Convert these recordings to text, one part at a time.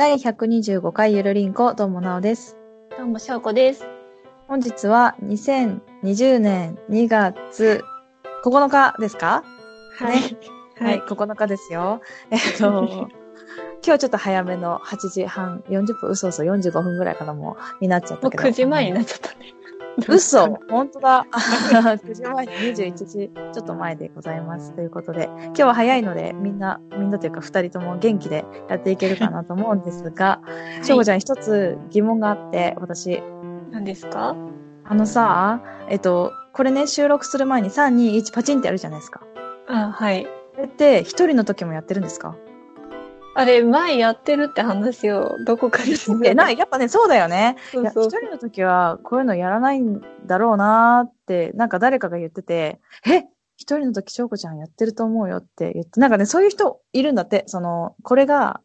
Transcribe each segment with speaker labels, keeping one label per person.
Speaker 1: 第125回ゆるりんこ、どうもなおです。
Speaker 2: どうも、しょうこです。
Speaker 1: 本日は2020年2月9日ですか？
Speaker 2: はい。
Speaker 1: はい、9日ですよ。えっと、今日ちょっと早めの8時半、40分、嘘嘘45分ぐらいからもうになっちゃっ
Speaker 2: もう
Speaker 1: たけど。
Speaker 2: 9時前になっちゃったね。
Speaker 1: 嘘本当だ。9時前に21時ちょっと前でございます。ということで、今日は早いので、みんな、みんなというか2人とも元気でやっていけるかなと思うんですが、しょうこちゃん一つ疑問があって、私、
Speaker 2: 何ですか？
Speaker 1: あのさ、えっと、これね、収録する前に3、2、1パチンってやるじゃないですか。
Speaker 2: あ、はい。
Speaker 1: これって、一人の時もやってるんですか？
Speaker 2: あれ、前やってるって話をどこかでし
Speaker 1: え、ない、やっぱね、そうだよね。いや、
Speaker 2: そうそう
Speaker 1: 一人の時は、こういうのやらないんだろうなーって、なんか誰かが言ってて、え？一人の時、しょうこちゃんやってると思うよって言って、なんかね、そういう人いるんだって、その、これが、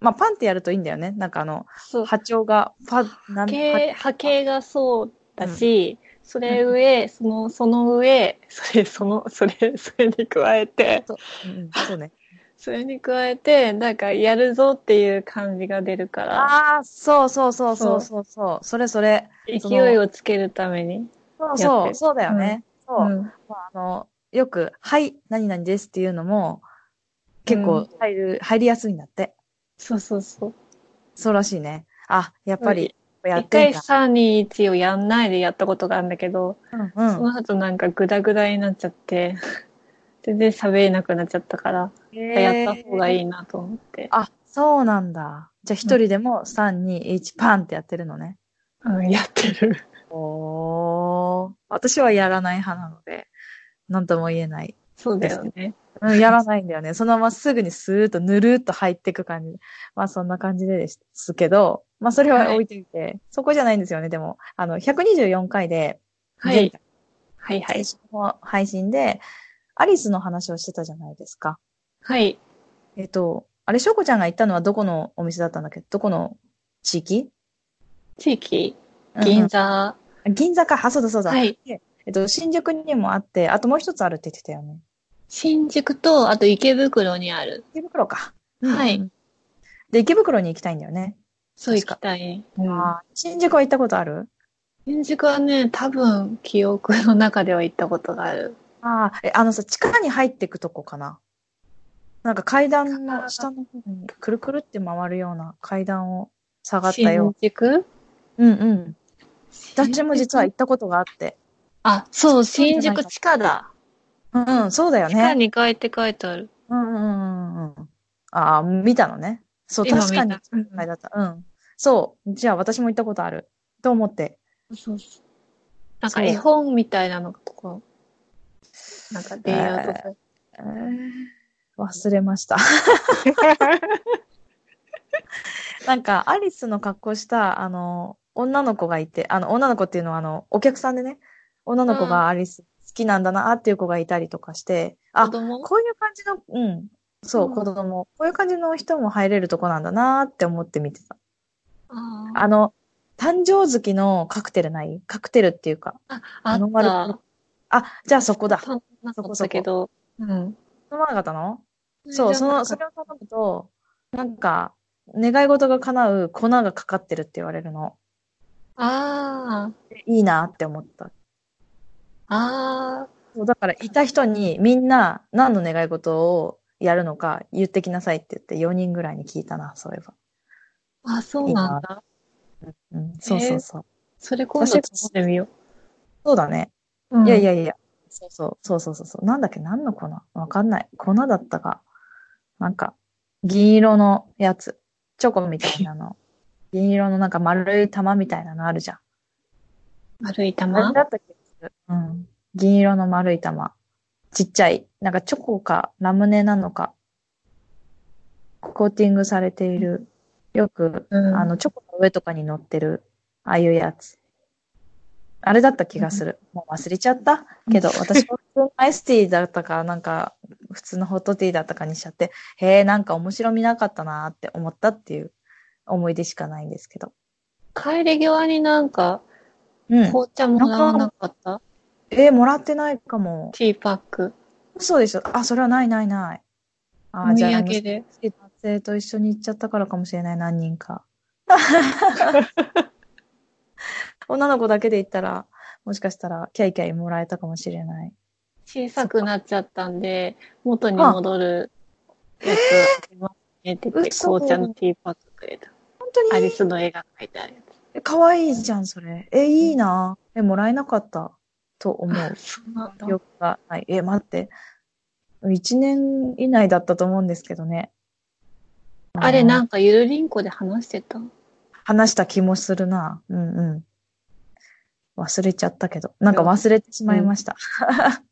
Speaker 1: まあ、パンってやるといいんだよね。なんかあの、
Speaker 2: そう。
Speaker 1: 波長が、パ
Speaker 2: 波形、波形がそうだし、それ上、その、その上、それ、その、それ、それに加えて、
Speaker 1: うんうん、そうね。
Speaker 2: それに加えて、なんか、やるぞっていう感じが出るから、
Speaker 1: ああ、そうそうそうそうそうそう。それそれ。
Speaker 2: 勢いをつけるために。
Speaker 1: そうそう、
Speaker 2: て
Speaker 1: そうだよね。そう。
Speaker 2: ん。
Speaker 1: まあ、あの、よく、はい、何々ですっていうのも、結構入る、入りやすいんだって。
Speaker 2: そうそうそう。
Speaker 1: そうらしいね。あ、やっぱり、やっ
Speaker 2: 一回
Speaker 1: てんだ。
Speaker 2: 3、2、1をやんないでやったことがあるんだけど、
Speaker 1: うんうん。
Speaker 2: その後なんかグダグダになっちゃって、全然喋れなくなっちゃったから、やった方がい
Speaker 1: い。
Speaker 2: いなと思って。
Speaker 1: あ、そうなんだ。じゃあ一人でも3、2、1パンってやってるのね。
Speaker 2: うん、やってる。
Speaker 1: おー。私はやらない派なので、なんとも言えない。
Speaker 2: そうだよね。
Speaker 1: うん、やらないんだよね。そのまますぐにスーッとぬるーっと入っていく感じ。まあそんな感じでですけど、まあそれは置いていて、そこじゃないんですよね。でも、あの、124回で、
Speaker 2: はい。はいはい。
Speaker 1: 配信で、アリスの話をしてたじゃないですか。
Speaker 2: はい。
Speaker 1: えっと、あれ、しょうこちゃんが行ったのはどこのお店だったんだっけ？どこの地域？
Speaker 2: 地域、銀座。
Speaker 1: うんうん銀座か？あ、そうだそうだ。
Speaker 2: はい。
Speaker 1: えっと、新宿にもあって、あともう一つあるって言ってたよね。
Speaker 2: 新宿と、あと池袋にある。
Speaker 1: 池袋か。
Speaker 2: はい
Speaker 1: うんで、池袋に行きたいんだよね。
Speaker 2: そう行きたい。うん
Speaker 1: 新宿は行ったことある？
Speaker 2: 新宿はね、多分、記憶の中では行ったことがある。
Speaker 1: ああ、え、あのさ、地下に入っていくとこかな？なんか階段の下の方にくるくるって回るような階段を下がったよ
Speaker 2: 新。宿？
Speaker 1: うんうん。私も実は行ったことがあって。
Speaker 2: あ、そう、新宿地下だ。
Speaker 1: うんうん、そうだよ
Speaker 2: 地下
Speaker 1: ね。
Speaker 2: 2階って書いてある。
Speaker 1: うんうんうんうん。ああ、見たのね。そう、
Speaker 2: 今
Speaker 1: 確かにだった。うん。そう。じゃあ私も行ったことある。と思って。
Speaker 2: そうそう。なんか絵本みたいなのとか、なんかレイアウト
Speaker 1: 忘れました。なんか、アリスの格好した、あの、女の子がいて、あの、女の子っていうのは、あの、お客さんでね、女の子がアリス好きなんだなっていう子がいたりとかして、あ
Speaker 2: 子、供？
Speaker 1: こういう感じの、うん、そう、
Speaker 2: うん
Speaker 1: 子供、こういう感じの人も入れるとこなんだなって思って見てた。
Speaker 2: あ
Speaker 1: あの、誕生月のカクテルない？カクテルっていうか。
Speaker 2: あ、あった。
Speaker 1: あ、じゃあそこだ。
Speaker 2: 頼まなかったけど、うん。
Speaker 1: 飲まなかったの？そう、その、それを頼むと、なんか、願い事が叶う粉がかかってるって言われるの。
Speaker 2: あ
Speaker 1: いいなって思った。
Speaker 2: あ、あ
Speaker 1: そうだから、いた人にみんな何の願い事をやるのか言ってきなさいって言って4人ぐらいに聞いたな、そういえば。
Speaker 2: あ、あ、そうなんだ。
Speaker 1: うん、そうそうそう。
Speaker 2: それ今度頼んでみよ
Speaker 1: そうだね。
Speaker 2: う。
Speaker 1: いやいやいや。そうそう、そうそうそうそう。なんだっけ？何の粉？わかんない。粉だったか。なんか、銀色のやつ。チョコみたいなの。銀色のなんか丸い玉みたいなのあるじゃん。あれ
Speaker 2: 丸い玉？
Speaker 1: だったっけうん。銀色の丸い玉。ちっちゃい。なんかチョコかラムネなのか。コーティングされている。よく、
Speaker 2: うん
Speaker 1: あの、チョコの上とかに乗ってる。ああいうやつ。あれだった気がする。もう忘れちゃったけど、私は普通のアイスティーだったか、なんか、普通のホットティーだったかにしちゃって、へえ、なんか面白みなかったなーって思ったっていう思い出しかないんですけど。
Speaker 2: 帰り際になんか、
Speaker 1: うん。
Speaker 2: 紅茶もらわなかった？
Speaker 1: えー、もらってないかも。
Speaker 2: ティーパック。
Speaker 1: そうでしょ？あ、それはないないない。あじゃあ
Speaker 2: 産で。
Speaker 1: 好きだっ性と一緒に行っちゃったからかもしれない、何人か。女の子だけで行ったら、もしかしたらキャイキャイもらえたかもしれない。
Speaker 2: 小さくなっちゃったんで、元に戻るやつ ありますねって言って、
Speaker 1: 嘘
Speaker 2: 紅茶のティーパックくれた。
Speaker 1: 本当に？
Speaker 2: アリスの絵が描いてあるや
Speaker 1: えかわいいじゃん、それ。え、いいな。え、もらえなかったと思う。
Speaker 2: つ。そうなんだ
Speaker 1: 記。憶がない。え、待って。一年以内だったと思うんですけどね。
Speaker 2: あれ、な
Speaker 1: か
Speaker 2: んかゆるりんこで話してた？
Speaker 1: 話した気もするな。うんうん。忘れちゃったけど。なんか忘れてしまいました。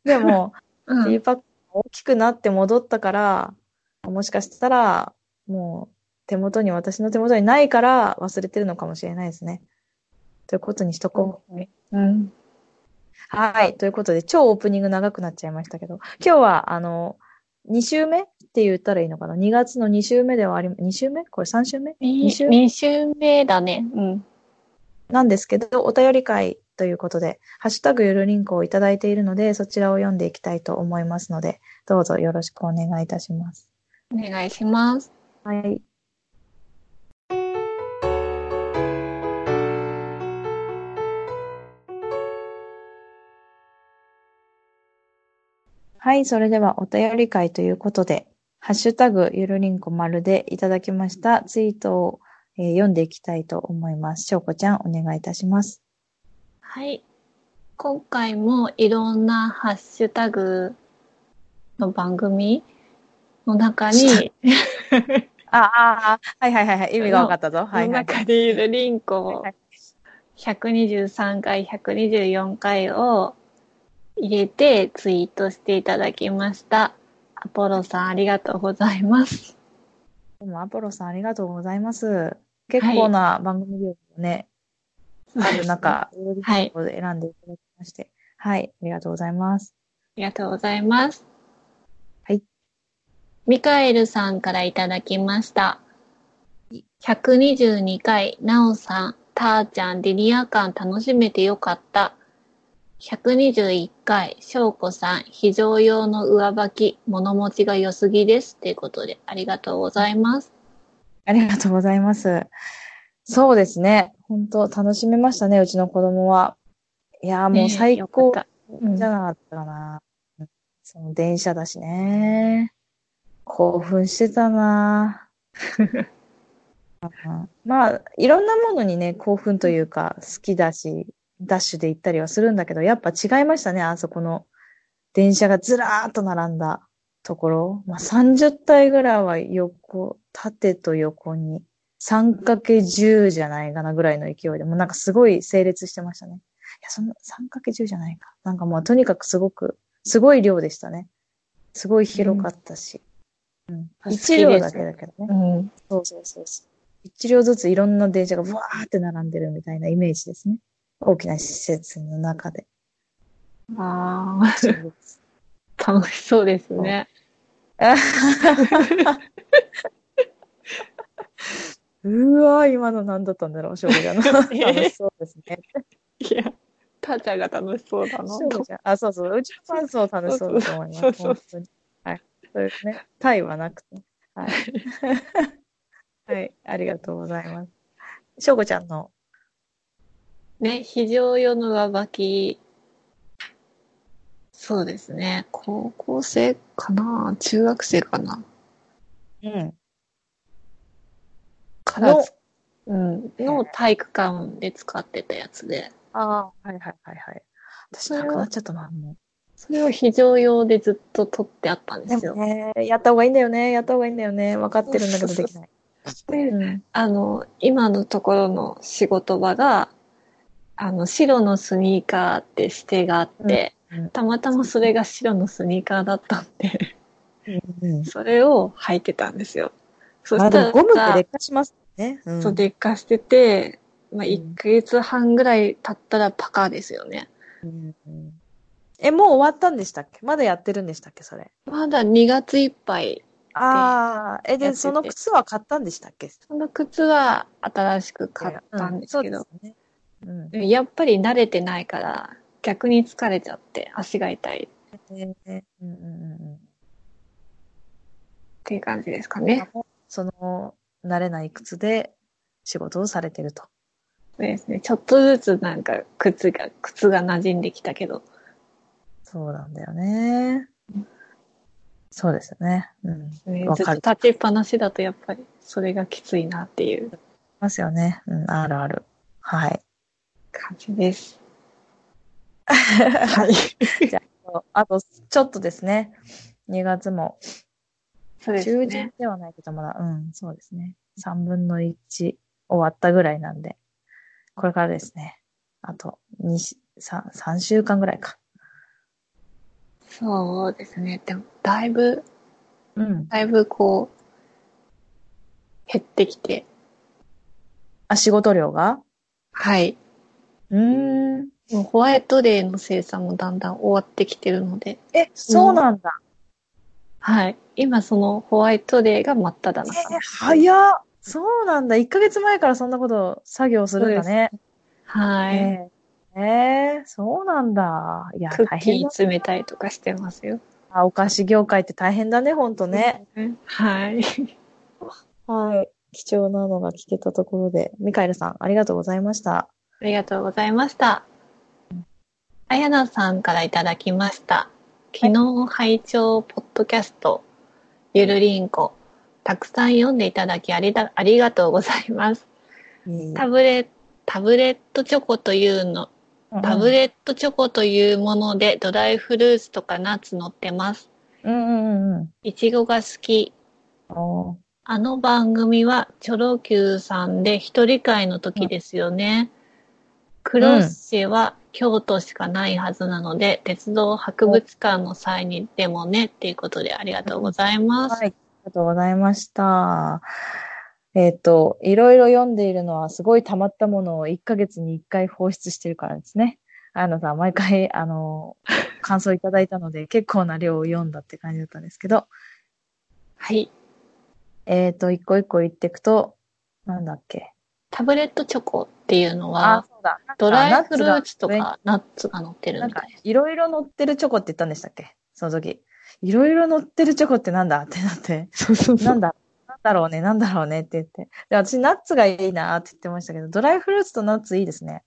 Speaker 1: でも、
Speaker 2: う
Speaker 1: ティーパックが大きくなって戻ったから、もしかしたら、もう手元に、私の手元にないから忘れてるのかもしれないですね。ということにしとこう。
Speaker 2: うん。
Speaker 1: はい。ということで、超オープニング長くなっちゃいましたけど、今日は、あの、2週目って言ったらいいのかな ?2 月の2週目ではあり、2週目？これ3週目 ?2 週
Speaker 2: 2週目だね。うん。
Speaker 1: なんですけど、お便り会ということで、ハッシュタグゆるりんこをいただいているので、そちらを読んでいきたいと思いますので、どうぞよろしくお願いいたします。
Speaker 2: お願いします。
Speaker 1: はい。はい、それではお便り会ということで、ハッシュタグゆるりんこ丸でいただきましたツイートを、えー読んでいきたいと思います。しょうこちゃん、お願いいたします。
Speaker 2: はい。今回もいろんなハッシュタグの番組の中に、
Speaker 1: ああ、あはいはいはいはい、意味が分かったぞ。はい
Speaker 2: の
Speaker 1: はい。
Speaker 2: 中でゆるりんこ
Speaker 1: はいはい
Speaker 2: 123回、124回を入れてツイートしていただきました。アポロさんありがとうございます。
Speaker 1: どうも、アポロさんありがとうございます。結構な番組量をね、ある中、
Speaker 2: はい
Speaker 1: を選んでいただきまして、はい、ありがとうございます。
Speaker 2: ありがとうございます。
Speaker 1: はい。
Speaker 2: ミカエルさんからいただきました。122回、ナオさん、ターちゃん、リニア感楽しめてよかった。121回、ショウコさん、非常用の上履き、物持ちが良すぎです。ということで、ありがとうございます。
Speaker 1: ありがとうございます。そうですね。本当楽しめましたね、うちの子供は。いやーもう最高じゃなかったかな。その電車だしね。興奮してたな うんまあ、いろんなものにね、興奮というか、好きだし、ダッシュで行ったりはするんだけど、やっぱ違いましたね、あそこの電車がずらーっと並んだところ。まあ、30体ぐらいは横、縦と横に、3×10 じゃないかなぐらいの勢いで、もうなんかすごい整列してましたね。いや、そんな 3×10 じゃないか。なんかもうとにかくすごく、すごい量でしたね。すごい広かったし。うん。
Speaker 2: 好きです
Speaker 1: 1両だけだけどね。
Speaker 2: うん。
Speaker 1: そうそうそうそう。一両ずついろんな電車がブワーって並んでるみたいなイメージですね。大きな施設の中で。
Speaker 2: ああ、楽しそうですね。
Speaker 1: うわー今の何だったんだろう、しょうこちゃんの。楽しそうですね。
Speaker 2: いや、ターちゃんが楽しそうだな
Speaker 1: しょうこちゃん。あ、そうそう。うちのファンそう楽しそうだと思います。
Speaker 2: そうそう
Speaker 1: 本当に。はい。そうですね。タイはなくて。はい。はい。ありがとうございます。しょうこちゃんの。
Speaker 2: ね、非常用の上履き、そうですね。高校生かな？中学生かな？
Speaker 1: うん。の、
Speaker 2: うん、の体育館で使ってたやつで、
Speaker 1: ああ、はいはいはいはい。私なくなっちゃったな、もう。
Speaker 2: それを非常用でずっと取ってあったんで
Speaker 1: です
Speaker 2: よ。
Speaker 1: もね、やった方がいいんだよね。やった方がいいんだよね。分かってるんだけどできない。
Speaker 2: で
Speaker 1: うん。
Speaker 2: あの、今のところの仕事場が、あの、白のスニーカーって指定があって、
Speaker 1: うんうん
Speaker 2: たまたまそれが白のスニーカーだったんで、
Speaker 1: うん。
Speaker 2: それを履いてたんですよ。そしたら、
Speaker 1: ゴムって劣化しますね。うん。
Speaker 2: そう劣化してて、まあ、
Speaker 1: うん
Speaker 2: 1ヶ月半ぐらい経ったらパカですよね。
Speaker 1: うんうんえ、もう終わったんでしたっけ？まだやってるんでしたっけ？それ。
Speaker 2: まだ2月いっぱい。
Speaker 1: ああ、え、で、その靴は買ったんでしたっけ？
Speaker 2: その靴は新しく買ったんですけど、
Speaker 1: うんね。うん。
Speaker 2: やっぱり慣れてないから、逆に疲れちゃって足が痛いっ
Speaker 1: えーうんうんうんうん
Speaker 2: ていう感じですかね。
Speaker 1: そその慣れない靴で仕事をされてると。
Speaker 2: そうですね。ちょっとずつなんか靴が、靴が馴染んできたけど。
Speaker 1: そうなんだよね。そうですよね。うん。
Speaker 2: ねずっと立ちっぱなしだとやっぱりそれがきついなっていう
Speaker 1: ますよね。うん、あるある。はい。
Speaker 2: 感じです。
Speaker 1: はい。じゃあ、あと、ちょっとですね。2月も、
Speaker 2: そうです
Speaker 1: 中旬
Speaker 2: ね。
Speaker 1: ではないけど、まだ、うん、そうですね。3分の1終わったぐらいなんで、これからですね。あと、2し、3、3週間ぐらいか。
Speaker 2: そうですね。でも、だいぶ、
Speaker 1: うん。
Speaker 2: だいぶこう、減ってきて。
Speaker 1: あ、仕事量が？
Speaker 2: はい。
Speaker 1: うーん。
Speaker 2: もうホワイトデーの生産もだんだん終わってきてるので、
Speaker 1: え、そうなんだ。
Speaker 2: はい。今そのホワイトデーが真っ只中。
Speaker 1: え、早っ。そうなんだ。1ヶ月前からそんなこと作業するんだね。
Speaker 2: はい。
Speaker 1: えー、えーそうなんだ。いや、
Speaker 2: クッキー。詰めたりとかしてますよ。
Speaker 1: あお菓子業界って大変だね、ほんとね。
Speaker 2: はい。
Speaker 1: はい。貴重なのが聞けたところで、ミカエルさん、ありがとうございました。
Speaker 2: ありがとうございました。あやなさんからいただきました。昨日拝聴ポッドキャスト、ゆるりんこ、たくさん読んでいただきありだありがとうございます。タブレタブレットチョコというの、タブレットチョコというものでドライフルーツとかナッツ乗ってます。
Speaker 1: うんうんうん
Speaker 2: いちごが好き。あの番組はチョロ Q さんで一人会の時ですよね。クロッシェは京都しかないはずなので、鉄道博物館の際にでもね、っていうことでありがとうございます。
Speaker 1: はい。ありがとうございました。えっ、と、いろいろ読んでいるのは、すごい溜まったものを1ヶ月に1回放出してるからですね。あのさん、毎回、あの、感想いただいたので、結構な量を読んだって感じだったんですけど、
Speaker 2: はい。
Speaker 1: えっ、と、一個一個言っていくと、なんだっけ。
Speaker 2: タブレットチョコっていうの
Speaker 1: あ、
Speaker 2: は。ドライフルーツとかナッツが乗ってる
Speaker 1: なんか
Speaker 2: みたいです。、
Speaker 1: いろいろ乗ってるチョコって言ったんでしたっけ？その時。いろいろ乗ってるチョコってなんだ？ってなって。
Speaker 2: そうそう
Speaker 1: なんだ、なんだろうね、なんだろうね？って言って。で、私、ナッツがいいなって言ってましたけど、ドライフルーツとナッツいいですね。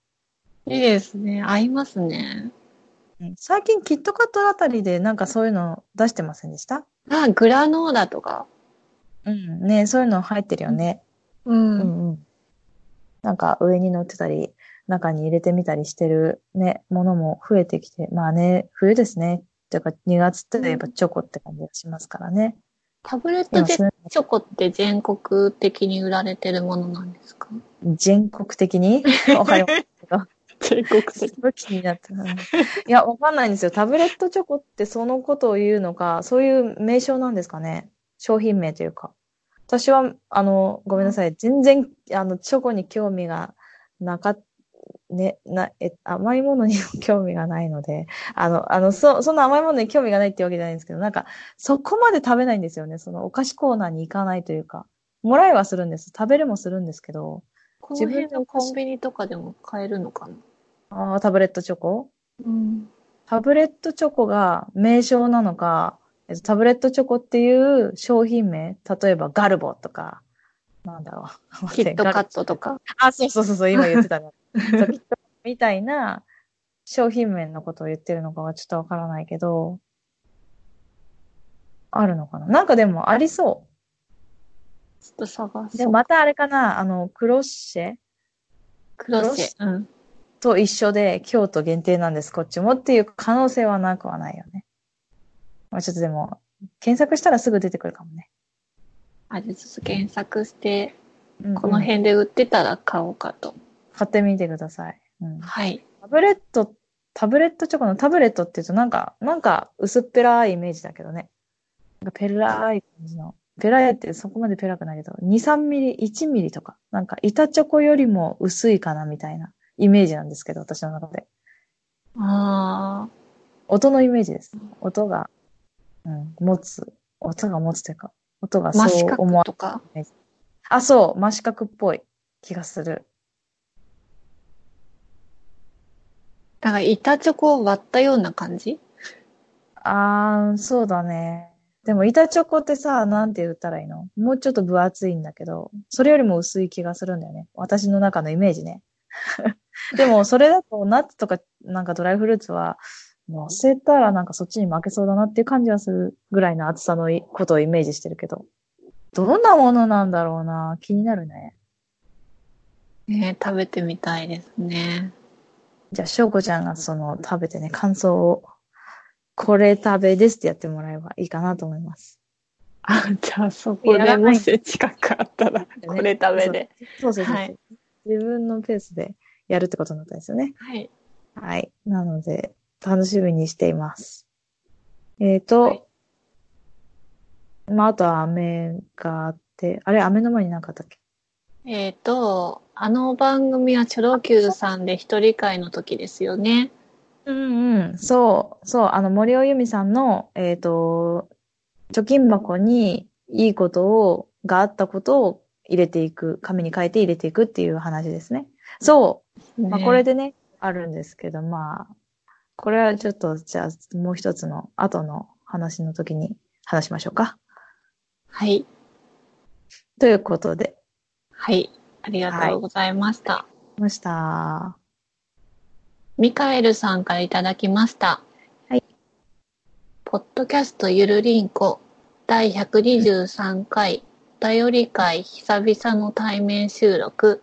Speaker 2: いいですね。合いますね。
Speaker 1: うん最近、キットカットあたりでなんかそういうの出してませんでした？
Speaker 2: あ、グラノーラとか。
Speaker 1: うん。ねそういうの入ってるよね。
Speaker 2: う。
Speaker 1: うんんうん。なんか上に乗ってたり、中に入れてみたりしてるね、ものも増えてきて、まあね、冬ですね。ていうか、2月って言えばチョコって感じがしますからね。
Speaker 2: タブレットチ
Speaker 1: 今それ
Speaker 2: ョコって全国的に売られてるものなんですか？
Speaker 1: 全国的に？わかりますけど。
Speaker 2: 全国
Speaker 1: すごい気になってた。うんいや、わかんないんですよ。タブレットチョコってそのことを言うのか、そういう名称なんですかね？商品名というか。私は、あの、ごめんなさい。全然、あの、チョコに興味がなかっ、ね、な、え、甘いものにも興味がないので、あの、あの、そ、そんな甘いものに興味がないってわけじゃないんですけど、なんか、そこまで食べないんですよね。そのお菓子コーナーに行かないというか。もらいはするんです。食べるもするんですけど、
Speaker 2: この辺のコンビニとかでも買えるのかな？
Speaker 1: あータブレットチョコ？
Speaker 2: うん。
Speaker 1: タブレットチョコが名称なのか、えっとタブレットチョコっていう商品名、例えばガルボとか、なんだろう。
Speaker 2: キットカットとか。
Speaker 1: あ、そうそうそうそう、今言ってたね。みたいな商品名のことを言ってるのかはちょっとわからないけど、あるのかななんかでもありそ
Speaker 2: ちょっと探
Speaker 1: う。
Speaker 2: そう。
Speaker 1: でもまたあれかなあの、クロッシェ？
Speaker 2: クロッシェ。うん。
Speaker 1: と一緒で京都限定なんです、こっちもっていう可能性はなくはないよね。まあちょっとでも、検索したらすぐ出てくるかもね。
Speaker 2: あれ、ちょっと検索して、
Speaker 1: うんうん
Speaker 2: この辺で売ってたら買おうかと。
Speaker 1: 買ってみてください。うん、
Speaker 2: はい。
Speaker 1: タブレット、タブレットチョコのタブレットって言うとなんか、なんか薄っぺらいイメージだけどね。なんかペラい感じの。ペラいってそこまでペラくないけど、2、3ミリ、1ミリとか、なんか板チョコよりも薄いかなみたいなイメージなんですけど、私の中で。
Speaker 2: あ
Speaker 1: 音のイメージです。音が、うん、持つ。音が持つというか、音がそう思わ
Speaker 2: 角とか？
Speaker 1: あ、そう、真四角っぽい気がする。
Speaker 2: だから板チョコを割ったような感じ？
Speaker 1: あー、そうだね。でも板チョコってさ、なんて言ったらいいの？もうちょっと分厚いんだけど、それよりも薄い気がするんだよね。私の中のイメージね。でも、それだとナッツとかなんかドライフルーツは、乗せたらなんかそっちに負けそうだなっていう感じはするぐらいの厚さのことをイメージしてるけど。どんなものなんだろうな気になるね。
Speaker 2: ね食べてみたいですね。
Speaker 1: じゃあ、しょうこちゃんがその食べてね、感想を、これ食べですってやってもらえばいいかなと思います。
Speaker 2: あ、じゃあそこでもし近くあったら、これ食べで。
Speaker 1: そうそうそうそう、
Speaker 2: はい
Speaker 1: 自分のペースでやるってことになったんですよね。
Speaker 2: はい。
Speaker 1: はい。なので、楽しみにしています。えっ、と、
Speaker 2: はい
Speaker 1: まあ、あとは飴があって、あれ、飴の前に何かあったっけ？
Speaker 2: えっ、と、あの番組はチョロ Q さんで一人会の時ですよね。
Speaker 1: うんうん。そう、そう、あの、森尾由美さんの、えっ、と、貯金箱にいいことを、があったことを入れていく、紙に書いて入れていくっていう話ですね。そう。まあ、
Speaker 2: ね
Speaker 1: これでね、あるんですけど、まあ、これはちょっと、じゃあ、もう一つの後の話の時に話しましょうか。
Speaker 2: はい。
Speaker 1: ということで、
Speaker 2: はい。ありがとうございました。
Speaker 1: ました。
Speaker 2: ミカエルさんからいただきました。
Speaker 1: はい。
Speaker 2: ポッドキャストゆるりんこ第123回お便り会久々の対面収録。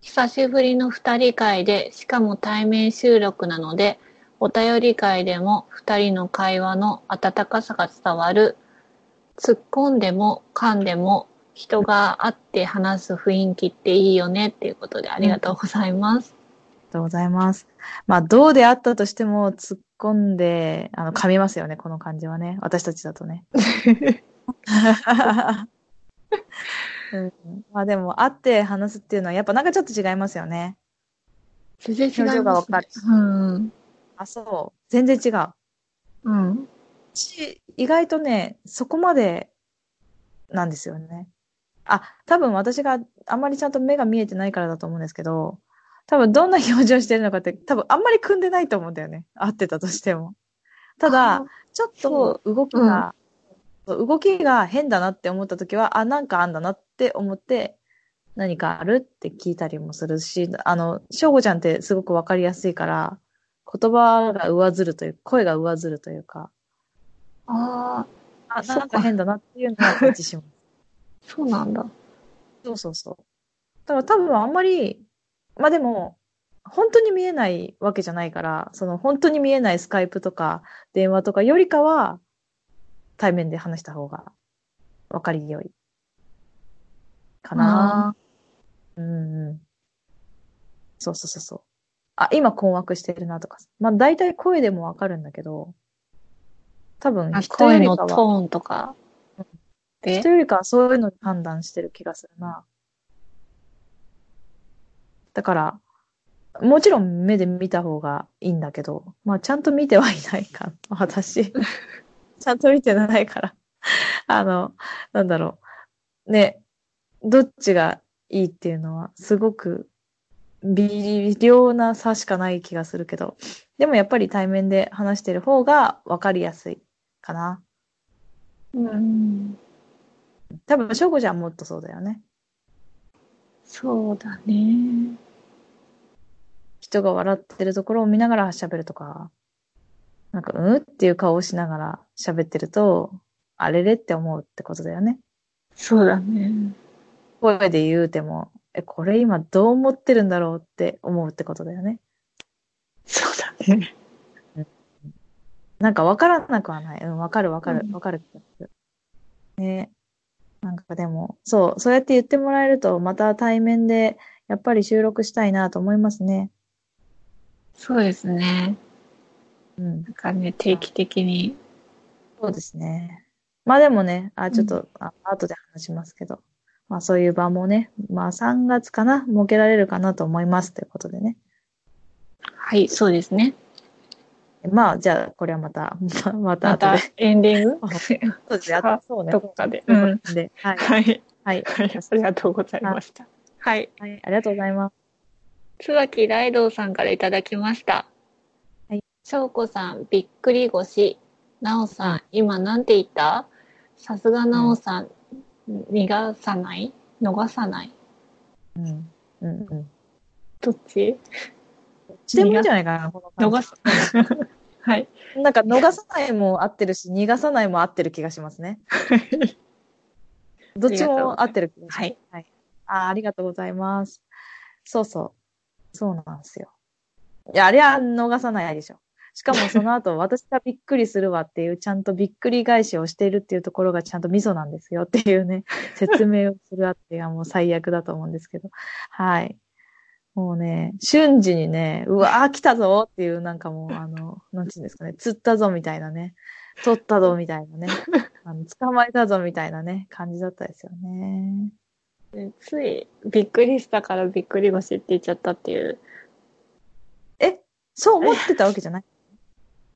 Speaker 2: 久しぶりの二人会で、しかも対面収録なので、お便り会でも二人の会話の温かさが伝わる。突っ込んでも噛んでも人が会って話す雰囲気っていいよねっていうことでありがとうございます。
Speaker 1: ありがとうございます。まあ、どうであったとしても、突っ込んで、あの、噛みますよね、この感じはね。私たちだとね。うん、まあでも、会って話すっていうのは、やっぱなんかちょっと違いますよね。
Speaker 2: 全然違ね。
Speaker 1: 表情がわかる
Speaker 2: うん。
Speaker 1: あ、そう。全然違う。
Speaker 2: うん。
Speaker 1: し、意外とね、そこまでなんですよね。あ、多分私があんまりちゃんと目が見えてないからだと思うんですけど、多分どんな表情してるのかって、多分あんまり組んでないと思うんだよね。合ってたとしても。ただ、ちょっと動きが、動きが変だなって思った時は、あ、なんかあんだなって思って、何かあるって聞いたりもするし、あの、翔吾ちゃんってすごくわかりやすいから、言葉が上ずるという、声が上ずるというか、
Speaker 2: ああ、
Speaker 1: あ、なんか変だなっていうのは感じします。
Speaker 2: そうなんだ。
Speaker 1: そうそうそう。だから多分あんまり、まあでも、本当に見えないわけじゃないから、その本当に見えないスカイプとか電話とかよりかは、対面で話した方が分かりよい。かなうんうん。そうそうそうそう。あ、今困惑してるなとか。まあ大体声でもわかるんだけど、多分
Speaker 2: あ
Speaker 1: 人よ
Speaker 2: 声
Speaker 1: りかは
Speaker 2: のトーンとか。で？
Speaker 1: 人、よりかはそういうのに判断してる気がするな。だから、もちろん目で見た方がいいんだけど、まあちゃんと見てはいないか。私。ちゃんと見てないから。あの、なんだろう。ね、どっちがいいっていうのは、すごく微妙な差しかない気がするけど、でもやっぱり対面で話してる方が分かりやすいかな。
Speaker 2: うん。
Speaker 1: 多分、しょうこちゃんもっとそうだよね。
Speaker 2: そうだね。
Speaker 1: 人が笑ってるところを見ながら喋るとか、なんか、うんっていう顔をしながら喋ってると、あれれって思うってことだよね。
Speaker 2: そうだね。
Speaker 1: 声で言うても、え、これ今どう思ってるんだろうって思うってことだよね。
Speaker 2: そうだね。
Speaker 1: なんかわからなくはない。うん、わかるわかる
Speaker 2: うん
Speaker 1: わかる気がする。ねなんかでも、そう、そうやって言ってもらえると、また対面で、やっぱり収録したいなと思いますね。
Speaker 2: そうですね。
Speaker 1: うん。
Speaker 2: なんかね、定期的に。
Speaker 1: そうですね。まあでもね、あ、ちょっと、あ後で話しますけど、まあそういう場もね、まあ3月かな、設けられるかなと思いますということでね。
Speaker 2: はい、そうですね。
Speaker 1: まあ、じゃあ、これはまた、ままた
Speaker 2: また
Speaker 1: 後で。
Speaker 2: エンディング？
Speaker 1: そうですね。あそうね。
Speaker 2: どこかで。
Speaker 1: う
Speaker 2: うんん。
Speaker 1: で、はい。
Speaker 2: はい。
Speaker 1: はい。
Speaker 2: はい、ありがとうございました。はい。
Speaker 1: はい。ありがとうございます。
Speaker 2: 椿ライドウさんからいただきました。
Speaker 1: はい。
Speaker 2: しょうこさん、びっくり腰。なおさん、今なんて言った？さすがなおさん、逃がさない？逃さない？
Speaker 1: うん。うんうん。
Speaker 2: どっち？
Speaker 1: してもいいんじゃないかな、この感
Speaker 2: 逃す。はい。
Speaker 1: じなんか、逃さないも合ってるし、逃がさないも合ってる気がしますね。どっちも合ってる気がします。
Speaker 2: はい。
Speaker 1: はい。あありがとうございます。そうそう。そうなんですよ。いや、あれは逃さないでしょ。しかもその後、私がびっくりするわっていう、ちゃんとびっくり返しをしているっていうところがちゃんとミソなんですよっていうね、説明をするあっていうのはもう最悪だと思うんですけど。はい。もうね、瞬時にね、うわー来たぞっていう、なんかもう、あの、なんていうんですかね、釣ったぞみたいなね、取ったぞみたいなね、あの捕まえたぞみたいなね、感じだったですよね。
Speaker 2: でつい、びっくりしたからびっくり腰って言っちゃったっていう。
Speaker 1: え、そう思ってたわけじゃない？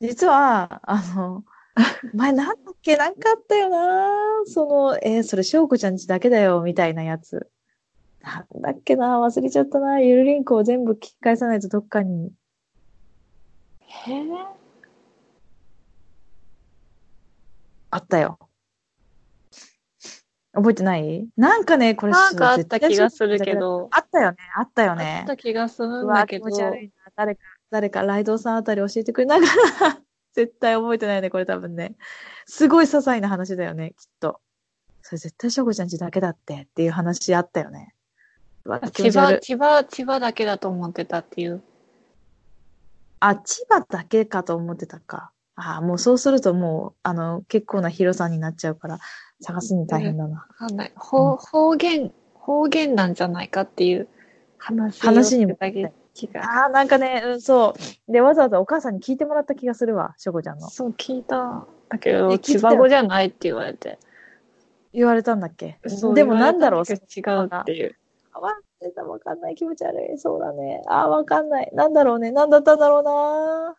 Speaker 1: 実は、あの、前なんだっけ？なんかあったよなその、えーそれ、しょうこちゃんちだけだよ、みたいなやつ。なんだっけな？忘れちゃったなゆるりんこを全部聞き返さないとどっかに。
Speaker 2: へえ。
Speaker 1: あったよ。覚えてない？なんかね、これ
Speaker 2: なんかあった気がするけ。ど。
Speaker 1: あったよね、あったよ
Speaker 2: あ
Speaker 1: ね
Speaker 2: っ。た気がする
Speaker 1: うん
Speaker 2: だけど。
Speaker 1: 持ち悪いな。誰か、誰か、ライドウさんあたり教えてくれながら、絶対覚えてないね、これ多分ね。すごい些細な話だよね、きっと。それ絶対しょこちゃんちだけだってっていう話あったよね。
Speaker 2: 千葉。千葉、千葉だけだと思ってたっていう。
Speaker 1: あ、千葉だけかと思ってたか。あもうそうするともう、あの、結構な広さになっちゃうから、探すに大変だな。
Speaker 2: わかんない。方方言、方言なんじゃないかっていう話を
Speaker 1: 話にも。ああ、なんかね、うん、そう。で、わざわざお母さんに聞いてもらった気がするわ、しょこちゃんの。
Speaker 2: そう聞いた。だけ
Speaker 1: え
Speaker 2: ど、千葉語じゃないって言われて。
Speaker 1: 言われたんだっけ？
Speaker 2: そう
Speaker 1: でもなんだろう
Speaker 2: 違うっていう。
Speaker 1: わわかんない気持ち悪い。そうだね。あー、わかんない。なんだろうね。なんだったんだろうな。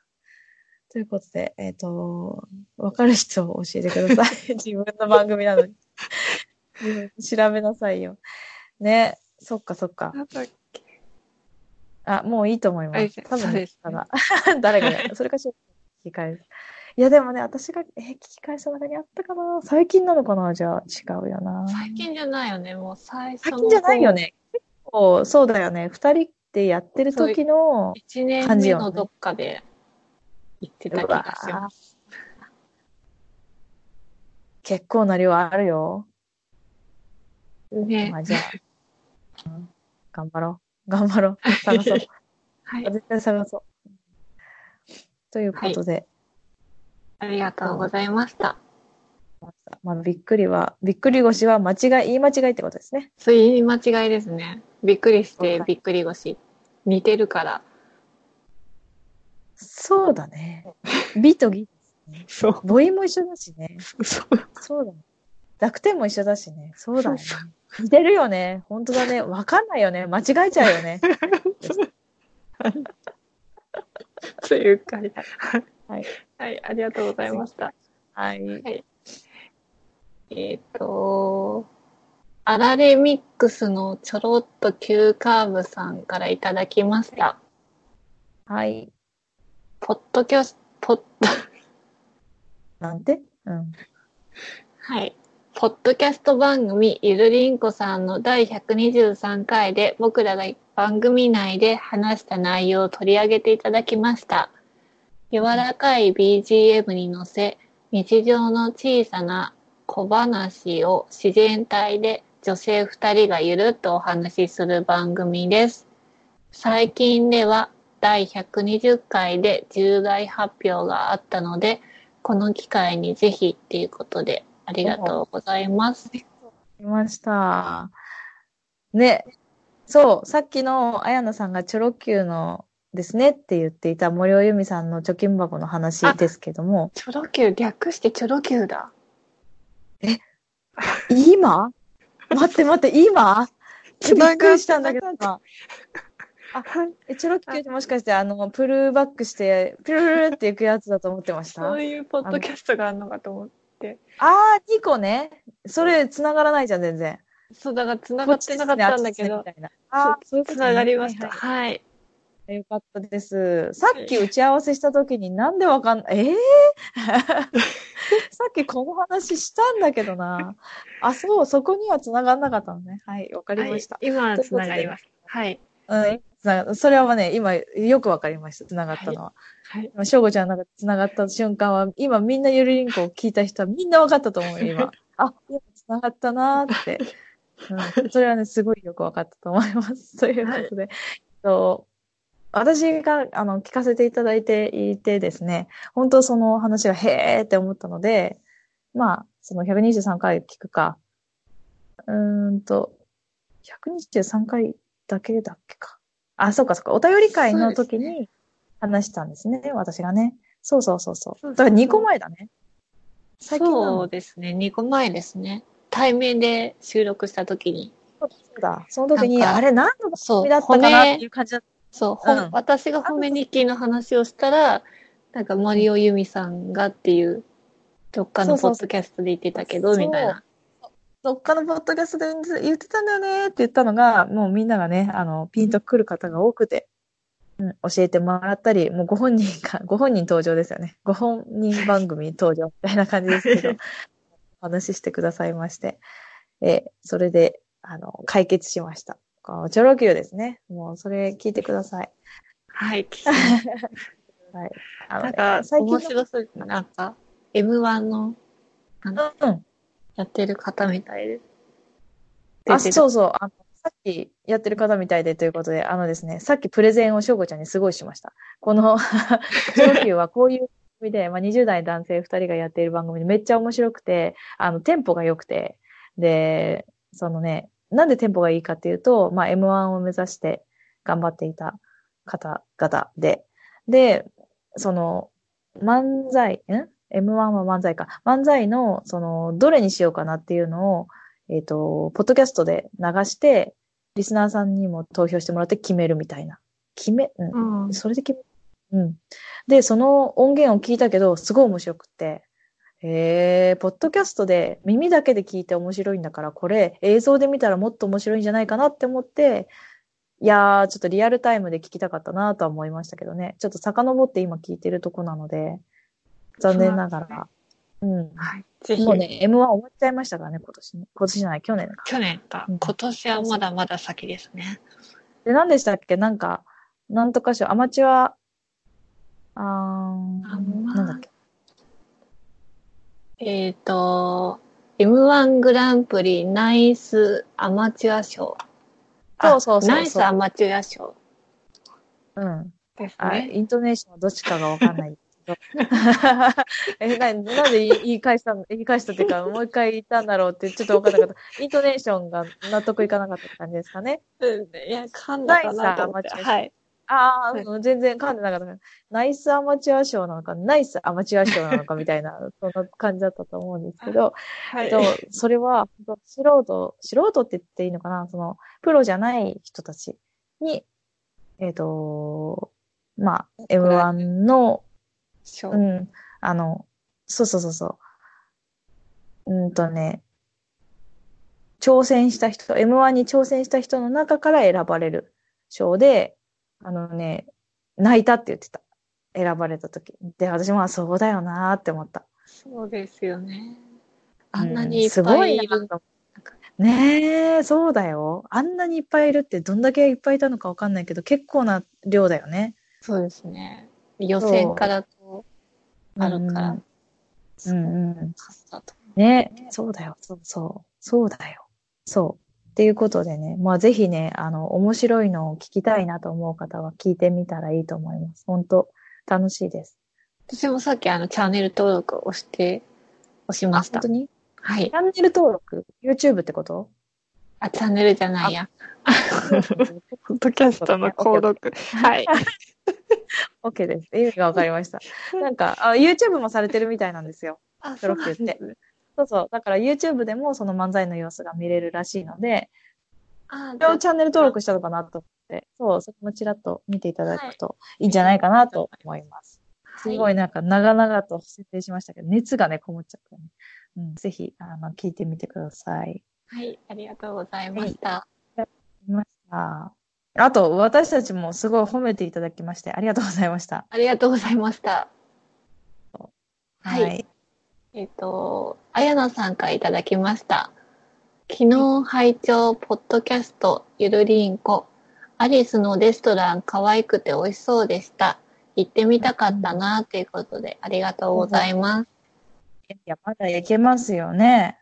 Speaker 1: ということで、えっ、と、わかる人を教えてください。自分の番組なのに。調べなさいよ。ね。そっかそっか。あ、もういいと思いま
Speaker 2: はい
Speaker 1: す。多分、
Speaker 2: そうです
Speaker 1: ただ 誰がね、それかしら聞き返す。いや、でもね、私が、えー聞き返した中にあったかな？最近なのかな？じゃあ、違うよな。
Speaker 2: 最近じゃないよね。もう最初の。
Speaker 1: 最近じゃないよ。ね。結構、そうだよね。二人でやってる時の、
Speaker 2: 一年
Speaker 1: 感じよね
Speaker 2: 目のどっかで言ってた気がします。
Speaker 1: 結構な量あるよ。
Speaker 2: ね
Speaker 1: ま。あ、じゃあ、うん頑張ろう。頑張ろう。探そう。
Speaker 2: はい。
Speaker 1: 絶対探そう。ということで、
Speaker 2: ありがとうございました。
Speaker 1: まあ、びっくりは、びっくり腰は間違い、言い間違いってことですね。
Speaker 2: そういう言い間違いですね。びっくりしてびっくり腰。似てるから。
Speaker 1: そうだね。美と義ですね。
Speaker 2: そう。
Speaker 1: 母音も一緒だしね。
Speaker 2: そう。
Speaker 1: そうだね。濁点も一緒だしね。そうだね。似てるよね。本当だね。わかんないよね。間違えちゃうよね。
Speaker 2: というか、はい。
Speaker 1: はい。
Speaker 2: はい、ありがとうございました。
Speaker 1: はい。
Speaker 2: えっ、と、あられミックスのちょろっと急カーブさんからいただきました。
Speaker 1: はい。
Speaker 2: ポッドキャスト、ポッ、
Speaker 1: なんて？うん。
Speaker 2: はい。ポッドキャスト番組、ゆるりんこさんの第123回で僕らが番組内で話した内容を取り上げていただきました。柔らかい BGM に乗せ、日常の小さな小話を自然体で女性2人がゆるっとお話しする番組です。最近では第120回で重大発表があったので、この機会にぜひっていうことでありがとうございます。
Speaker 1: 来ました。ね。そう、さっきのあやなさんがチョロ Q のですねって言っていた森尾由美さんの貯金箱の話ですけども、
Speaker 2: チョロ Q 略してチョロ Q だ。
Speaker 1: 今？待って待って、今？びっくりしたんだけど今。あ、え、チョロ Q ってもしかしてあの、プルバックして、プルルルっていくやつだと思ってました？
Speaker 2: そういうポッドキャストがあるのかと思って。
Speaker 1: あー、2個ね。それ、繋がらないじゃん、全然。
Speaker 2: そう、だから繋がってなかったんだけど
Speaker 1: ねああ
Speaker 2: 繋がりました。
Speaker 1: はい。よかったです。さっき打ち合わせしたときになんでわかんない、ええ さっきこの話したんだけどな。あ、そう、そこには繋がんなかったのね。はい、わかりました。
Speaker 2: はい、今、つながります。はい。
Speaker 1: うん、それはね、今、よくわかりました。繋がったのは。
Speaker 2: はい。
Speaker 1: 今、しょうごちゃんなんか繋がった瞬間は、今みんなゆるりんこを聞いた人はみんなわかったと思うよ、今。あ、今繋がったなーって。うん、それはね、すごいよくわかったと思います。ということで、と私があの聞かせていただいていてですね、本当その話がへーって思ったので、まあ、その123回聞くか、うーんと、123回だけだっけか。あ、そうかそうか。お便り会の時に話したんですね、私がね。そうそうそうそう。だから2個前だね。最近な
Speaker 2: そ
Speaker 1: の
Speaker 2: うですね。2個前ですね。対面で収録した時に。
Speaker 1: そうだ。その時に、あれ何の番
Speaker 2: そう
Speaker 1: 組だったかなっていう感じだった。
Speaker 2: そう、
Speaker 1: うん
Speaker 2: 私が褒め日記の話をしたら、なんかマリオユミさんがっていう、どっかのポッドキャストで言ってたけど、みたいな。
Speaker 1: どっかのポッドキャストで言ってたんだよねって言ったのが、もうみんながね、あの、ピンとくる方が多くて、うん、教えてもらったり、もうご本人が、ご本人登場ですよね。ご本人番組登場みたいな感じですけど、お話ししてくださいまして、えーそれで、あの、解決しました。チョロ Q ですね。もう、それ聞いてください。
Speaker 2: はい。
Speaker 1: はい。あのね
Speaker 2: なんか、
Speaker 1: 最近の
Speaker 2: 面白そうですね。なんか、M1 の、なんか
Speaker 1: うん。
Speaker 2: やってる方みたいです。
Speaker 1: あ、そうそう。あの、さっきやってる方みたいでということで、あのですね、さっきプレゼンをしょうごちゃんにすごいしました。この、チョロ Q はこういう番組で、まあ、20代男性2人がやっている番組でめっちゃ面白くて、あの、テンポが良くて、で、そのね、なんでテンポがいいかっていうと、まあ、M1 を目指して頑張っていた方々で、で、その、漫才、ん ?M1 は漫才か。漫才の、その、どれにしようかなっていうのを、えっ、と、ポッドキャストで流して、リスナーさんにも投票してもらって決めるみたいな。決め、うん。
Speaker 2: うん。
Speaker 1: それで決め、うん。で、その音源を聞いたけど、すごい面白くって、えー、ポッドキャストで耳だけで聞いて面白いんだから、これ映像で見たらもっと面白いんじゃないかなって思って、いやー、ちょっとリアルタイムで聞きたかったなとは思いましたけどね。ちょっと遡って今聞いてるとこなので、残念ながら。うん。
Speaker 2: はい。ぜひ、
Speaker 1: もうね、M1 終わっちゃいましたからね、今年ね。今年じゃない、去年か。
Speaker 2: 去年か
Speaker 1: うん。
Speaker 2: 今年はまだまだ先ですね。
Speaker 1: で、何でしたっけ？なんか、なんとか賞、アマチュア、あなんだっけ？
Speaker 2: えっ、と、M1 グランプリナイスアマチュア賞。
Speaker 1: そうそうそうそう
Speaker 2: ナイスアマチュア賞
Speaker 1: うん。
Speaker 2: です
Speaker 1: あ、
Speaker 2: ね。
Speaker 1: イントネーションはどっちかがわかんない。え、な、なんで言い返したの、言い返したっていうか、もう一回言ったんだろうって、ちょっとわかんなかった。イントネーションが納得いかなかった感じですかね？
Speaker 2: うんいや、噛んだかなと思って。
Speaker 1: ナイスアマチュア賞
Speaker 2: はい。
Speaker 1: ああ、
Speaker 2: はい
Speaker 1: うん全然噛んでなかった。ナイスアマチュア賞なのか、ナイスアマチュア賞なのかみたいな、そんな感じだったと思うんですけど、
Speaker 2: はい。
Speaker 1: と、それは、素人、素人って言っていいのかな？その、プロじゃない人たちに、えっ、と、まあ、M1 の、
Speaker 2: 賞
Speaker 1: うん、あの、そうそうそうそう。うんとね、挑戦した人、M1 に挑戦した人の中から選ばれる賞で、あのね、泣いたって言ってた。選ばれた時。で、私もあそうだよなーって思った。
Speaker 2: そうですよね。あんなにいっ
Speaker 1: す
Speaker 2: ぱ
Speaker 1: ごいな
Speaker 2: いいる。
Speaker 1: とねえ、そうだよ。あんなにいっぱいいるってどんだけいっぱいいたのかわかんないけど、結構な量だよね。
Speaker 2: そうですね。予選からとあるから、
Speaker 1: うん。ね、そうだよ。そうそう。そうだよ。そう。っていうことでね、まあぜひね、あの、面白いのを聞きたいなと思う方は聞いてみたらいいと思います。本当楽しいです。
Speaker 2: 私もさっきあのチャンネル登録を押して、押しました
Speaker 1: 本当。に？
Speaker 2: はい
Speaker 1: チ。ャンネル登録 ?YouTube ってこと？
Speaker 2: あ、チャンネルじゃないや。ポッドキャス
Speaker 1: トの購
Speaker 2: 読。はい。
Speaker 1: OK です。意味がわかりました。なんかあ、YouTube もされてるみたいなんですよ。
Speaker 2: あ、そうなんですね
Speaker 1: そうそう。だから YouTube でもその漫才の様子が見れるらしいので、
Speaker 2: あ、
Speaker 1: それをチャンネル登録したのかなと思って、そう、それもちらっと見ていただくといいんじゃないかなと思います。すごいなんか長々と設定しましたけど、熱がね、こもっちゃったね。うん、ぜひ、あの、聞いてみてください。
Speaker 2: はい。ありがとうございました。
Speaker 1: 見ました。あと、私たちもすごい褒めていただきまして、ありがとうございました。
Speaker 2: ありがとうございました。はい
Speaker 1: はい。
Speaker 2: えっ、と、あやなさんからいただきました。昨日拝聴ポッドキャストゆるりんこ。アリスのレストラン可愛くて美味しそうでした。行ってみたかったなということで、ありがとうございます。
Speaker 1: いや、まだ行けますよね。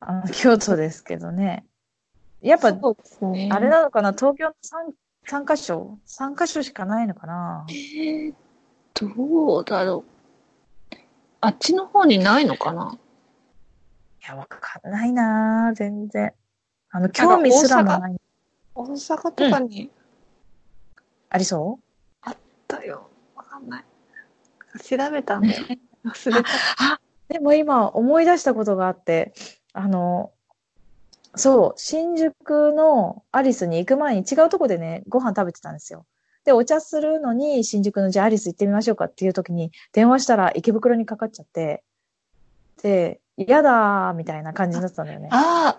Speaker 1: あの、京都ですけどね。やっぱ、
Speaker 2: ね。
Speaker 1: あれなのかな？東京の 3, 3カ所 ?3 カ所しかないのかな？
Speaker 2: えー、どうだろう。あっちの方にないのかな？い
Speaker 1: や、わかんないな全然。あの、興味すらもない。
Speaker 2: 大阪とかに
Speaker 1: ありそ
Speaker 2: あったよ。わかんない。調べたんだよ。忘れた。
Speaker 1: うでも今思い出したことがあって、あの、そう、新宿のアリスに行く前に違うとこでね、ご飯食べてたんですよ。で、お茶するのに新宿のじゃあアリス行ってみましょうかっていう時に電話したら池袋にかかっちゃって、で、嫌だーみたいな感じになってたんだよね。
Speaker 2: あ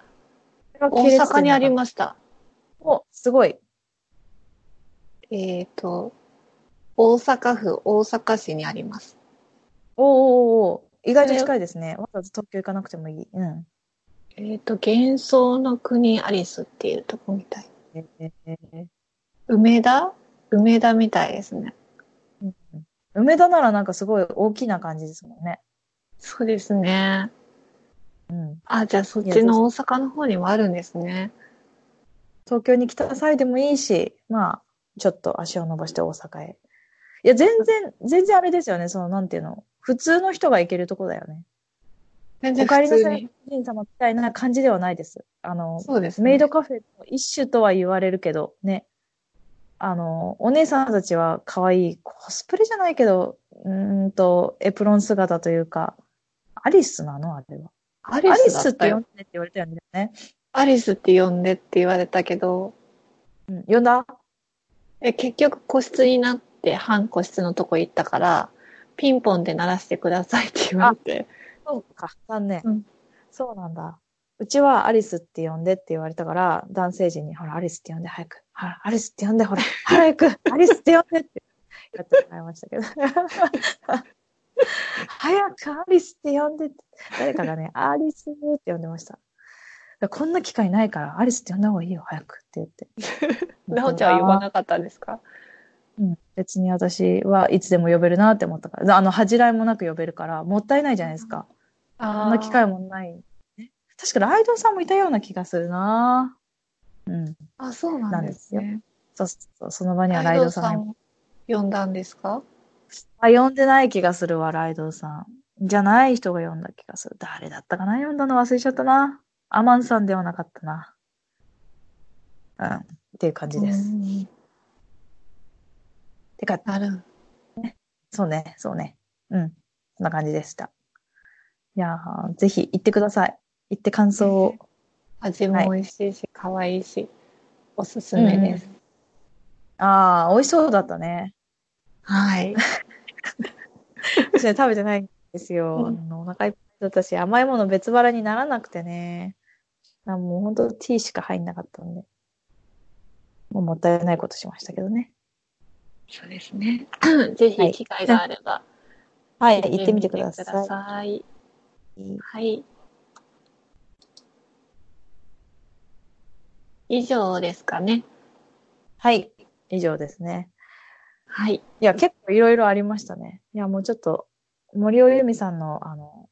Speaker 2: あ、大阪にあり
Speaker 1: す。
Speaker 2: ました。
Speaker 1: お、すごい。
Speaker 2: えっ、と、大阪府大阪市にあります。
Speaker 1: おーおーおー意外と近いですね。わざわざ東京行かなくてもいい。うん。
Speaker 2: えっ、と、幻想の国アリスっていうとこみたい。
Speaker 1: えーえ
Speaker 2: 梅田？梅田みたいですね。
Speaker 1: ー梅田ならなんかすごい大きな感じですもんね。
Speaker 2: そうですね。
Speaker 1: うん。
Speaker 2: あ、じゃあそっちの大阪の方にもあるんですね。
Speaker 1: 東京に来た際でもいいし、まあ、ちょっと足を伸ばして大阪へ。いや、全然、全然あれですよね。その、なんていうの。普通の人が行けるとこだよね。
Speaker 2: 全然
Speaker 1: お帰りなさい
Speaker 2: 普通に。、
Speaker 1: おじい様みたいな感じではないです。あの、
Speaker 2: そうですね。
Speaker 1: メイドカフェの一種とは言われるけど、ね。あの、お姉さんたちは可愛い、コスプレじゃないけど、うーんと、エプロン姿というか、アリスなのあれは。
Speaker 2: アリスっ
Speaker 1: て呼ん。でって言われたよね。
Speaker 2: アリスって呼んでって言われたけど、
Speaker 1: うん、呼んだ？
Speaker 2: え結局個室になって半個室のとこ行ったから、ピンポンで鳴らしてくださいって言われて。
Speaker 1: そうか、残念。
Speaker 2: うん
Speaker 1: そうなんだ。うちはアリスって呼んでって言われたから、男性陣に、ほら、アリスって呼んで、早く。ほら、アリスって呼んで、ほら、早く、アリスって呼んでってやってもらいましたけど。早くアリスって呼んでって。誰かがね、アリスって呼んでました。こんな機会ないから、アリスって呼んだ方がいいよ、早くって言って。
Speaker 2: なおちゃんは呼ばなかったんですか？
Speaker 1: うん、別に私はいつでも呼べるなって思ったから。あの、恥じらいもなく呼べるから、もったいないじゃないですか。
Speaker 2: あ
Speaker 1: そんな機会もない。ね確かライドウさんもいたような気がするなうん。
Speaker 2: あ、そうなんですね。
Speaker 1: そうそう、その場にはライドウさんがい
Speaker 2: ん呼んだんですか？
Speaker 1: あ、呼んでない気がするわ、ライドウさん。じゃない人が呼んだ気がする。誰だったかな？呼んだの忘れちゃったな。アマンさんではなかったな。うん。っていう感じです。
Speaker 2: うん
Speaker 1: てか、
Speaker 2: なる。
Speaker 1: そうね、そうね。うん。そんな感じでした。いやーぜひ行ってください。行って感想を。
Speaker 2: 味も美味しいし、可愛いし、おすすめです。
Speaker 1: ああ、美味しそうだったね。
Speaker 2: はい。
Speaker 1: 私ね、食べてないんですよ。
Speaker 2: うん
Speaker 1: お腹いっぱいだったし、甘いもの別腹にならなくてね。あもう本当ティーしか入んなかったんで。もうもったいないことしましたけどね。
Speaker 2: そうですね。ぜひ機会があれば、
Speaker 1: はい、行ってみてください。
Speaker 2: 行ってみてくださいはい。以上ですかね。
Speaker 1: はい、以上ですね。
Speaker 2: はい。
Speaker 1: いや、結構いろいろありましたね。いや、もうちょっと、森尾由美さんの、あの、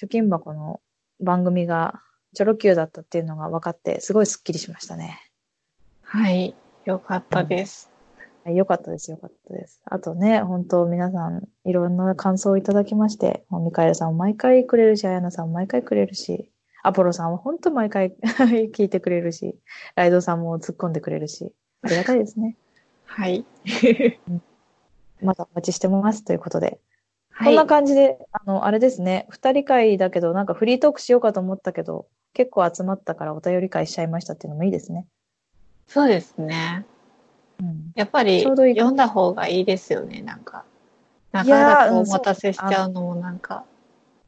Speaker 1: 貯金箱の番組が、チョロ Q だったっていうのが分かって、すごいスッキリしましたね。
Speaker 2: はい。よかったです。
Speaker 1: はいよかったです、よかったです。あとね、本当皆さん、いろんな感想をいただきまして、もうミカエルさんも毎回くれるし、あやなさんも毎回くれるし、アポロさんは本当毎回 聞いてくれるし、ライドさんも突っ込んでくれるし、ありがたいですね。
Speaker 2: はい。
Speaker 1: またお待ちしてますということで。
Speaker 2: はい
Speaker 1: こんな。感じで、あの、あれですね、二人会だけど、なんかフリートークしようかと思ったけど、結構集まったからお便り会しちゃいましたっていうのもいいですね。
Speaker 2: そうですね。
Speaker 1: うん。
Speaker 2: やっぱり
Speaker 1: ちょうどいい
Speaker 2: 読んだ方がいいですよね、なんか。なかなかお待たせしちゃうのもなんか。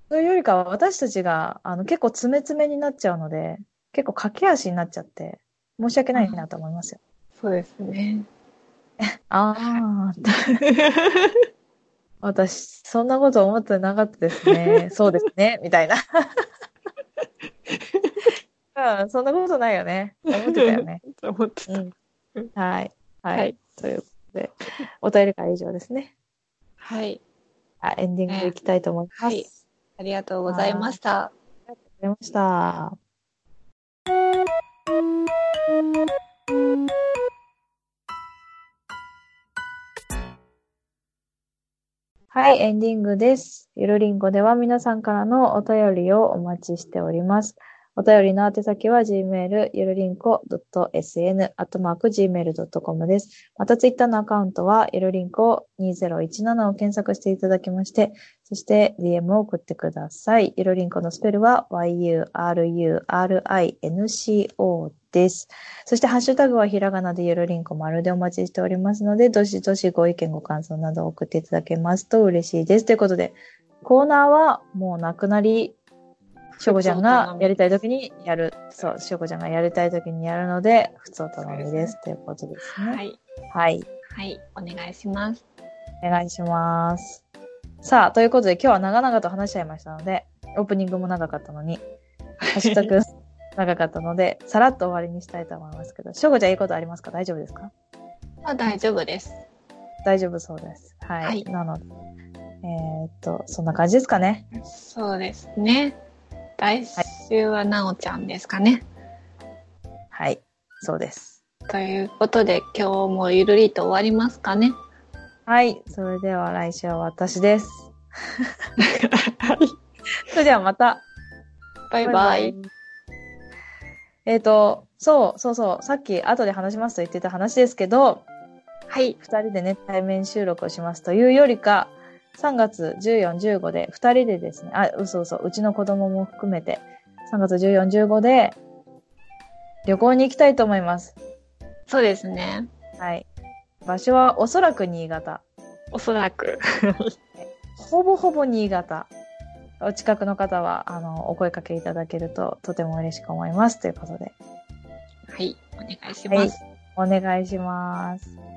Speaker 1: それよりかは私たちが、あの、結構詰め詰めになっちゃうので、結構駆け足になっちゃって、申し訳ないなと思いますよ。
Speaker 2: そうですね。
Speaker 1: ああ、私、そんなこと思ってなかったですね。そうですね、みたいな。うん、そんなことないよね。思ってたよね。
Speaker 2: 思ってた。
Speaker 1: うん。はい。はい。
Speaker 2: はい
Speaker 1: ということで、お便り会以上ですね。
Speaker 2: はい。
Speaker 1: あエンディングいきたいと思います。
Speaker 2: はいありがとうございました。
Speaker 1: ありがとうございました。はい、エンディングです。ゆるりんごでは皆さんからのお便りをお待ちしております。お便りの宛先は gmail ゆるりんこ .sn アットマーク gmail.com です。またツイッターのアカウントはゆるりんこ2017を検索していただきまして、そして DM を送ってください。ゆるりんこのスペルは yurinco です。そしてハッシュタグはひらがなでゆるりんこ丸でお待ちしておりますので、どしどしご意見ご感想などを送っていただけますと嬉しいです。ということで、コーナーはもうなくなり、しょうこちゃんがやりたい時にやる。そう、しょうこちゃんがやりたい時にやるので、普通お頼みです。ということですね。
Speaker 2: はい。
Speaker 1: はい。
Speaker 2: はい。お願いします。
Speaker 1: お願いします。さあ、ということで今日は長々と話しちゃいましたので、オープニングも長かったのに、ハッシュタグ長かったので、さらっと終わりにしたいと思いますけど、しょうこちゃんいいことありますか？大丈夫ですか？
Speaker 2: あ大丈夫です。
Speaker 1: 大丈夫そうです。はい。
Speaker 2: はい
Speaker 1: なので、えーっと、そんな感じですかね。
Speaker 2: そうですね。来週はなおちゃんですかね。
Speaker 1: はい。そうです。
Speaker 2: とい。うことで、今日もゆるりと終わりますかね。
Speaker 1: はい。それでは来週は私です。それではまた。
Speaker 2: バイバイ。
Speaker 1: えーっと、そう、そうそう。さっき後で話しますと言ってた話ですけど、
Speaker 2: はい。
Speaker 1: 二人でね、対面収録をしますとい。うよりか、3月14、15で二人でですね、あ、嘘嘘、うちの子供も含めて、3月14、15で旅行に行きたいと思います。
Speaker 2: そうですね。
Speaker 1: はい。場所はおそらく新潟。
Speaker 2: おそらく。
Speaker 1: ほぼほぼ新潟。お近くの方は、あの、お声かけいただけるととても嬉しく思います。ということで、
Speaker 2: はい。お願いします。
Speaker 1: お願いします。